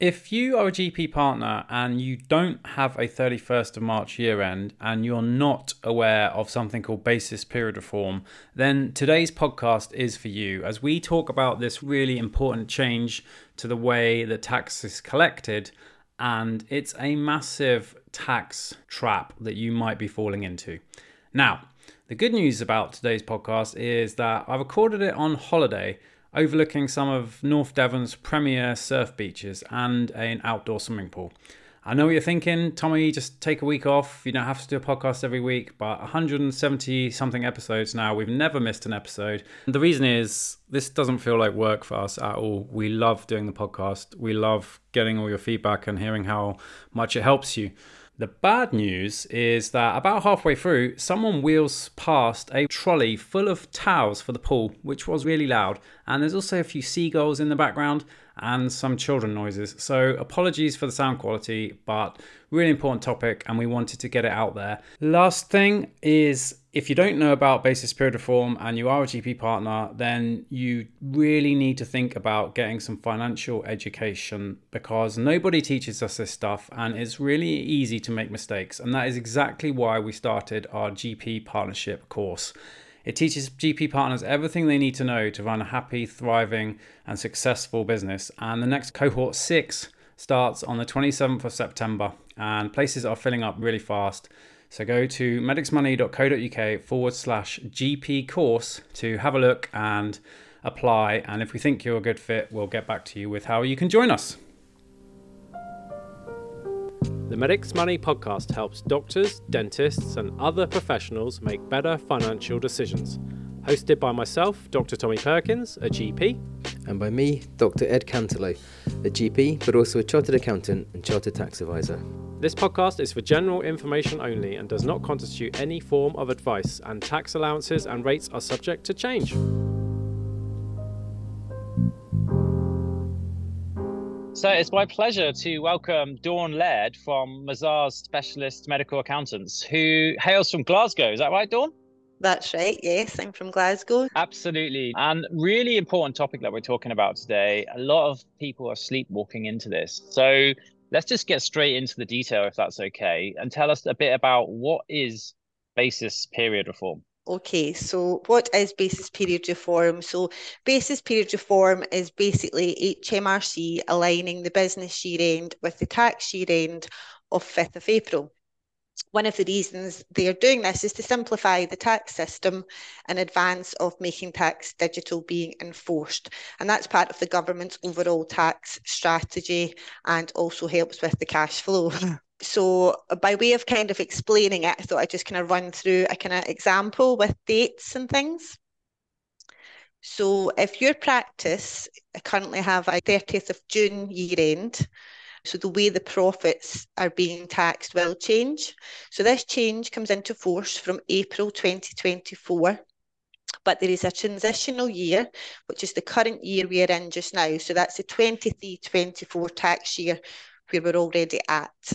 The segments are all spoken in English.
If you are a GP partner and you don't have a 31st of March year end and you're not aware of something called basis period reform, then today's podcast is for you as we talk about this really important change to the way that tax is collected. And it's a massive tax trap that you might be falling into. Now, the good news about today's podcast is that I recorded it on holiday overlooking some of North Devon's premier surf beaches and an outdoor swimming pool. I know what you're thinking, Tommy, just take a week off. You don't have to do a podcast every week, but 170 something episodes now. We've never missed an episode. And the reason is this doesn't feel like work for us at all. We love doing the podcast, we love getting all your feedback and hearing how much it helps you. The bad news is that about halfway through, someone wheels past a trolley full of towels for the pool, which was really loud. And there's also a few seagulls in the background and some children noises. So, apologies for the sound quality, but really important topic, and we wanted to get it out there. Last thing is if you don't know about basis period reform and you are a GP partner, then you really need to think about getting some financial education because nobody teaches us this stuff and it's really easy to make mistakes. And that is exactly why we started our GP partnership course. It teaches GP partners everything they need to know to run a happy, thriving, and successful business. And the next cohort six starts on the 27th of September, and places are filling up really fast. So go to medicsmoney.co.uk forward slash GP course to have a look and apply. And if we think you're a good fit, we'll get back to you with how you can join us. The Medics Money podcast helps doctors, dentists, and other professionals make better financial decisions. Hosted by myself, Dr. Tommy Perkins, a GP. And by me, Dr. Ed Canterlow, a GP, but also a chartered accountant and chartered tax advisor. This podcast is for general information only and does not constitute any form of advice, and tax allowances and rates are subject to change. So it's my pleasure to welcome Dawn Laird from Mazars Specialist Medical Accountants, who hails from Glasgow. Is that right, Dawn? That's right. Yes, I'm from Glasgow. Absolutely. And really important topic that we're talking about today. A lot of people are sleepwalking into this. So let's just get straight into the detail, if that's okay, and tell us a bit about what is basis period reform. Okay, so what is basis period reform? So, basis period reform is basically HMRC aligning the business year end with the tax year end of 5th of April. One of the reasons they are doing this is to simplify the tax system in advance of making tax digital being enforced. And that's part of the government's overall tax strategy and also helps with the cash flow. so by way of kind of explaining it, I thought I'd just kind of run through a kind of example with dates and things. So if your practice currently have a 30th of June year end, so the way the profits are being taxed will change. So this change comes into force from April 2024 but there is a transitional year, which is the current year we are in just now. So that's the 23 24 tax year where we're already at.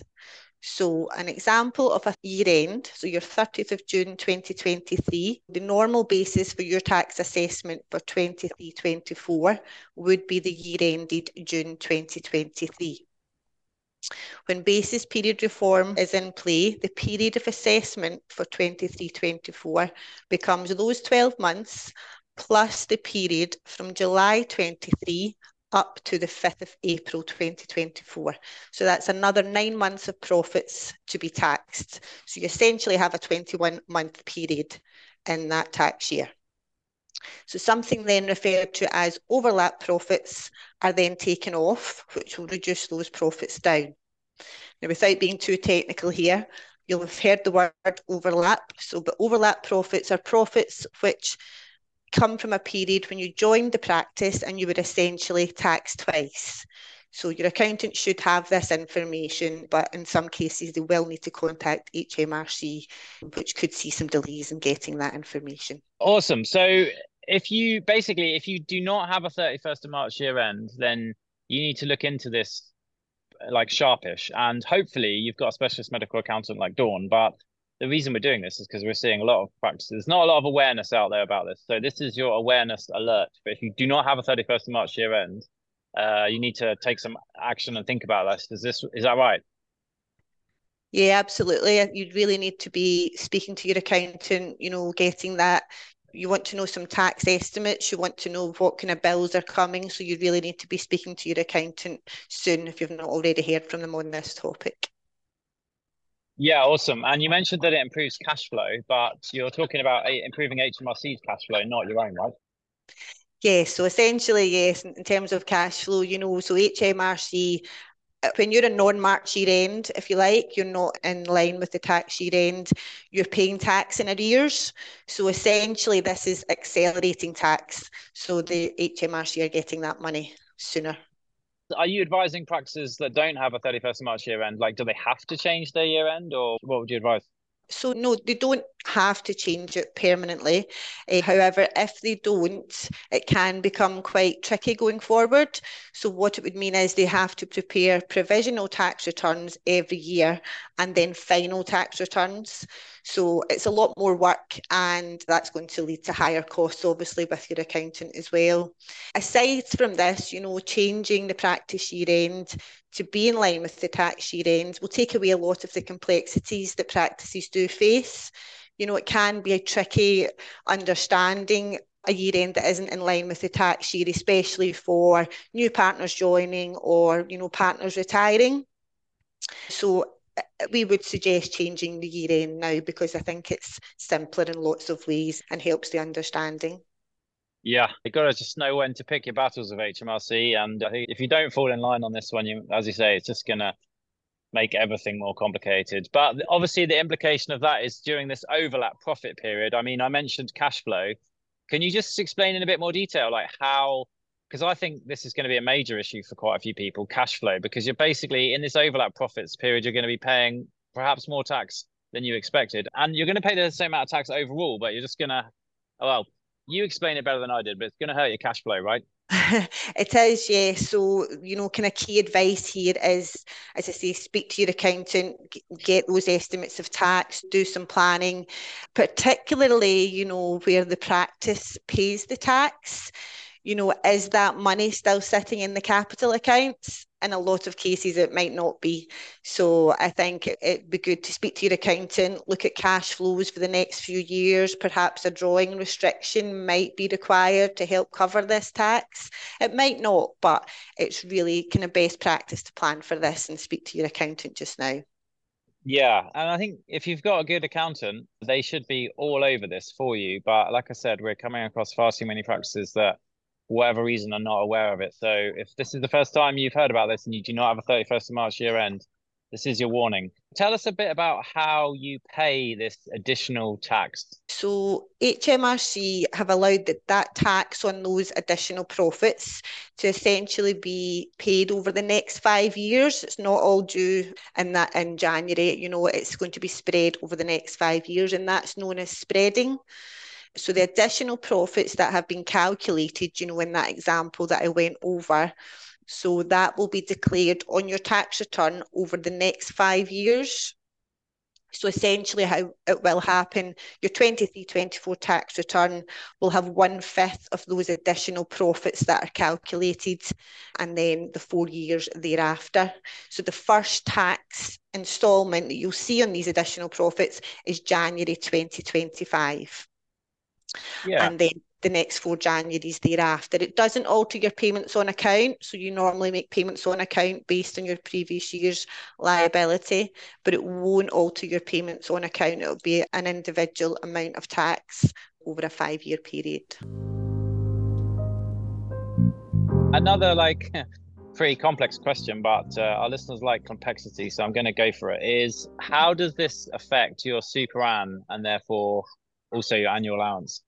So an example of a year end, so your 30th of June 2023, the normal basis for your tax assessment for 23-24 would be the year ended June 2023. When basis period reform is in play, the period of assessment for 23-24 becomes those 12 months plus the period from July 23 up to the 5th of April 2024. So that's another nine months of profits to be taxed. So you essentially have a 21 month period in that tax year. So something then referred to as overlap profits are then taken off, which will reduce those profits down. Now, without being too technical here, you'll have heard the word overlap. So, but overlap profits are profits which come from a period when you joined the practice and you were essentially taxed twice. So your accountant should have this information, but in some cases they will need to contact HMRC, which could see some delays in getting that information. Awesome. So if you basically if you do not have a 31st of March year end, then you need to look into this like sharpish and hopefully you've got a specialist medical accountant like Dawn, but the reason we're doing this is because we're seeing a lot of practices. There's not a lot of awareness out there about this. So this is your awareness alert. But if you do not have a 31st of March year end, uh, you need to take some action and think about this. Is this is that right? Yeah, absolutely. You really need to be speaking to your accountant, you know, getting that. You want to know some tax estimates. You want to know what kind of bills are coming. So you really need to be speaking to your accountant soon if you've not already heard from them on this topic. Yeah, awesome. And you mentioned that it improves cash flow, but you're talking about improving HMRC's cash flow, not your own, right? Yes, so essentially, yes, in terms of cash flow, you know, so HMRC, uh, Uh, when you're a non-March year end, if you like, you're not in line with the tax year end, you're paying tax in arrears. So essentially, this is accelerating tax. So the HMRC are getting that money sooner are you advising practices that don't have a 31st of March year end? Like, do they have to change their year end or what would you advise? So, no, they don't have to change it permanently. Uh, however, if they don't, it can become quite tricky going forward. So, what it would mean is they have to prepare provisional tax returns every year and then final tax returns. So, it's a lot more work, and that's going to lead to higher costs, obviously, with your accountant as well. Aside from this, you know, changing the practice year end to be in line with the tax year end will take away a lot of the complexities that practices do face. You know, it can be a tricky understanding a year end that isn't in line with the tax year, especially for new partners joining or, you know, partners retiring. So Uh, we would suggest changing the year end now because I think it's simpler in lots of ways and helps the understanding. Yeah, you got to just know when to pick your battles with HMRC, and I think if you don't fall in line on this one, you, as you say, it's just gonna make everything more complicated. But obviously, the implication of that is during this overlap profit period. I mean, I mentioned cash flow. Can you just explain in a bit more detail, like how? Because I think this is going to be a major issue for quite a few people, cash flow, because you're basically in this overlap profits period, you're going to be paying perhaps more tax than you expected, and you're going to pay the same amount of tax overall, but you're just going to, oh, well, you explain it better than I did, but it's going to hurt your cash flow, right? it is, yeah. So, you know, kind of key advice here is, as I say, speak to your accountant, get those estimates of tax, do some planning, particularly, you know, where the practice pays the tax. You know, is that money still sitting in the capital accounts? in a lot of cases it might not be. So I think it'd be good to speak to your accountant, look at cash flows for the next few years. Perhaps a drawing restriction might be required to help cover this tax. It might not, but it's really kind of best practice to plan for this and speak to your accountant just now. Yeah, and I think if you've got a good accountant, they should be all over this for you. But like I said, we're coming across far too many practices that whatever reason are not aware of it. So if this is the first time you've heard about this and you do not have a 31st of March year end, this is your warning. Tell us a bit about how you pay this additional tax. So HMRC have allowed that, that tax on those additional profits to essentially be paid over the next five years. It's not all due in that in January. You know, it's going to be spread over the next five years, and that's known as spreading. So the additional profits that have been calculated, you know, in that example that I went over, so that will be declared on your tax return over the next five years. So essentially how it will happen, your 23-24 tax return will have one fifth of those additional profits that are calculated and then the four years thereafter. So the first tax instalment that you'll see on these additional profits is January 2025 yeah. and then the next four Januaries thereafter. It doesn't alter your payments on account. So you normally make payments on account based on your previous year's liability, but it won't alter your payments on account. It'll be an individual amount of tax over a five year period. Another like pretty complex question, but uh, our listeners like complexity, so I'm going to go for it. Is how does this affect your superann and therefore also your annual allowance?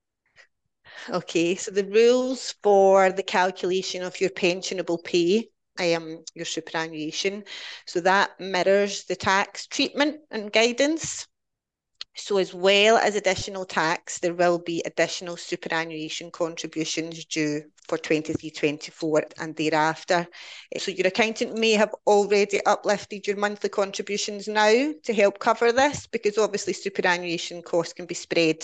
Okay, so the rules for the calculation of your pensionable pay, um, your superannuation, so that mirrors the tax treatment and guidance So, as well as additional tax, there will be additional superannuation contributions due for 23 24 and thereafter. So, your accountant may have already uplifted your monthly contributions now to help cover this because obviously superannuation costs can be spread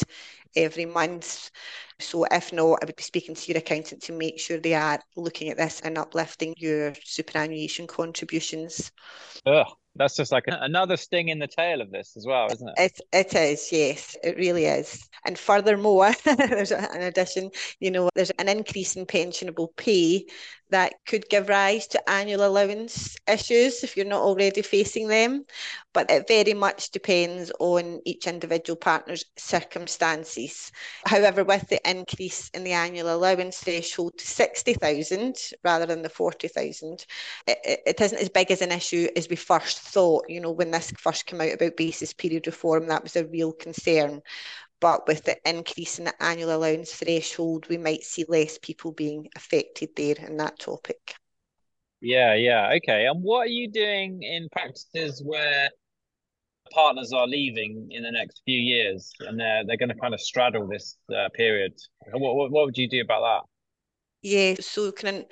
every month. So, if not, I would be speaking to your accountant to make sure they are looking at this and uplifting your superannuation contributions. Ugh, that's just like another sting in the tail of this as well, isn't it? It, it is, yes, it really is. And furthermore, there's an addition, you know, there's an increase in pensionable pay that could give rise to annual allowance issues if you're not already facing them. But it very much depends on each individual partner's circumstances. However, with the increase in the annual allowance threshold to 60,000 rather than the 40,000, it, it isn't as big as an issue as we first thought. You know, when this first came out about basis period reform, that was a real concern. But with the increase in the annual allowance threshold, we might see less people being affected there in that topic. Yeah, yeah. Okay. And what are you doing in practices where partners are leaving in the next few years and they're they're going to kind of straddle this uh, period? What, what what would you do about that? Yeah, so of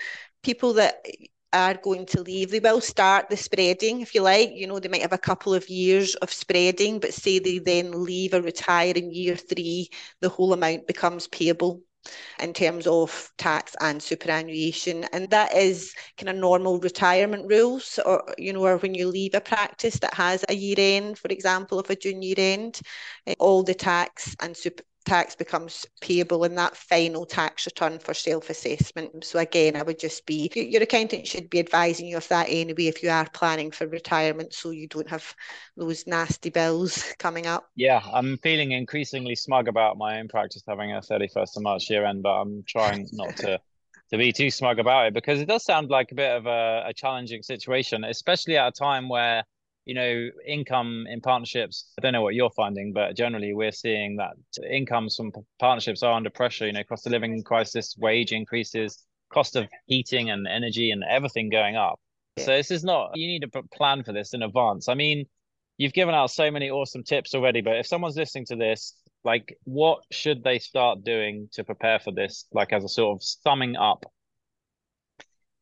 people that are going to leave. They will start the spreading, if you like. You know, they might have a couple of years of spreading, but say they then leave or retire in year three, the whole amount becomes payable in terms of tax and superannuation. And that is kind of normal retirement rules, or, you know, or when you leave a practice that has a year end, for example, of a June year end, eh, all the tax and super tax becomes payable in that final tax return for self-assessment. So again, I would just be your accountant should be advising you of that anyway if you are planning for retirement, so you don't have those nasty bills coming up. Yeah, I'm feeling increasingly smug about my own practice having a 31st of March year end, but I'm trying not to. to be too smug about it because it does sound like a bit of a, a challenging situation, especially at a time where you know, income in partnerships, I don't know what you're finding, but generally we're seeing that incomes from partnerships are under pressure, you know, cost of living crisis, wage increases, cost of heating and energy and everything going up. Yeah. So this is not, you need to plan for this in advance. I mean, you've given out so many awesome tips already, but if someone's listening to this, like what should they start doing to prepare for this, like as a sort of summing up?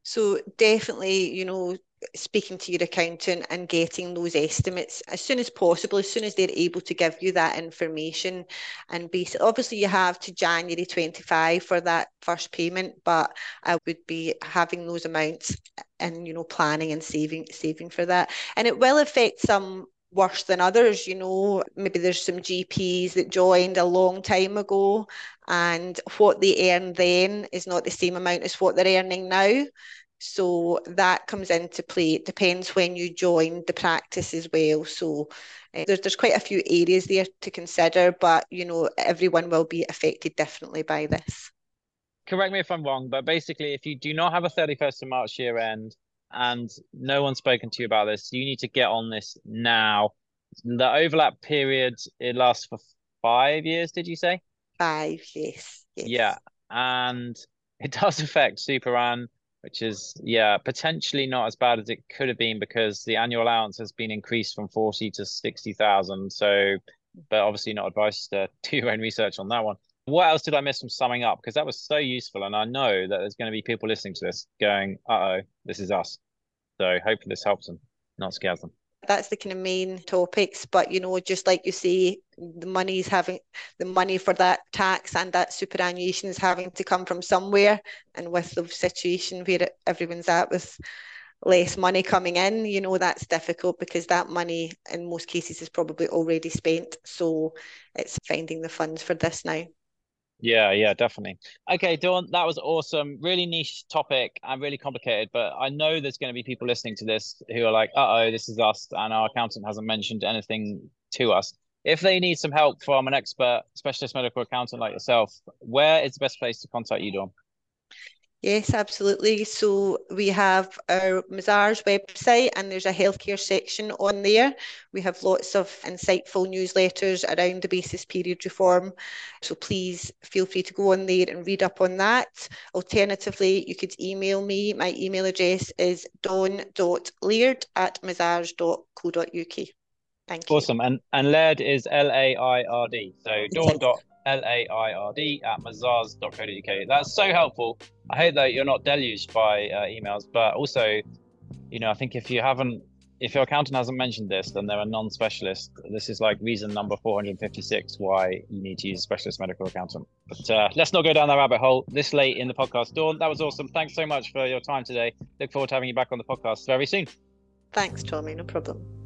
So definitely, you know, speaking to your accountant and getting those estimates as soon as possible, as soon as they're able to give you that information. And basically, obviously, you have to January 25 for that first payment, but I would be having those amounts and you know planning and saving saving for that. And it will affect some worse than others. You know, maybe there's some GPs that joined a long time ago, and what they earn then is not the same amount as what they're earning now. So that comes into play. It depends when you join the practice as well. So uh, there's there's quite a few areas there to consider, but you know everyone will be affected differently by this. Correct me if I'm wrong, but basically, if you do not have a 31st of March year end and no one's spoken to you about this, you need to get on this now. The overlap period it lasts for five years. Did you say? Five, yes. yes. Yeah, and it does affect Superann which is yeah potentially not as bad as it could have been because the annual allowance has been increased from 40 to 60,000 so but obviously not advice to do your own research on that one. What else did I miss from summing up? Because that was so useful and I know that there's going to be people listening to this going uh-oh this is us. So hopefully this helps them not scares them that's the kind of main topics but you know just like you say the money's having the money for that tax and that superannuation is having to come from somewhere. And with the situation where everyone's at with less money coming in you know that's difficult because that money in most cases is probably already spent. So it's finding the funds for this now yeah, yeah, definitely. Okay, Dawn, that was awesome. Really niche topic and really complicated, but I know there's going to be people listening to this who are like, uh oh, this is us, and our accountant hasn't mentioned anything to us. If they need some help from an expert specialist medical accountant like yourself, where is the best place to contact you, Dawn? Yes, absolutely. So we have our Mazars website and there's a healthcare section on there. We have lots of insightful newsletters around the basis period reform. So please feel free to go on there and read up on that. Alternatively, you could email me. My email address is dawn.laird at mazars.co.uk. Thank you. Awesome. And and Laird is L A I R D. So Dawn dot L A I R D at mazars.co.uk. That's so helpful. I hope that you're not deluged by uh, emails, but also, you know, I think if you haven't, if your accountant hasn't mentioned this, then they're a non-specialist. This is like reason number 456 why you need to use a specialist medical accountant. But uh, let's not go down that rabbit hole this late in the podcast. Dawn, that was awesome. Thanks so much for your time today. Look forward to having you back on the podcast very soon. Thanks, Tommy. No problem.